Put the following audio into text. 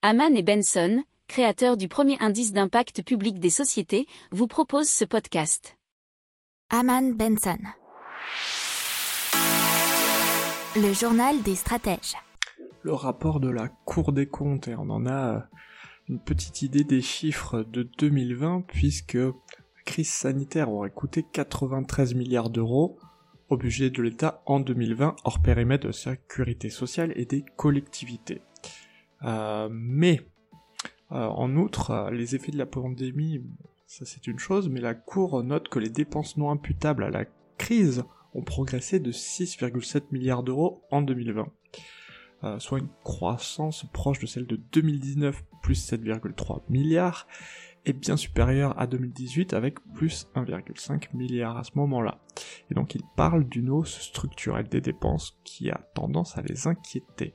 Haman et Benson, créateurs du premier indice d'impact public des sociétés, vous proposent ce podcast. Haman Benson. Le journal des stratèges. Le rapport de la Cour des comptes, et on en a une petite idée des chiffres de 2020, puisque la crise sanitaire aurait coûté 93 milliards d'euros au budget de l'État en 2020, hors périmètre de sécurité sociale et des collectivités. Euh, mais, euh, en outre, euh, les effets de la pandémie, ça c'est une chose, mais la Cour note que les dépenses non imputables à la crise ont progressé de 6,7 milliards d'euros en 2020. Euh, soit une croissance proche de celle de 2019 plus 7,3 milliards, et bien supérieure à 2018 avec plus 1,5 milliard à ce moment-là. Et donc il parle d'une hausse structurelle des dépenses qui a tendance à les inquiéter.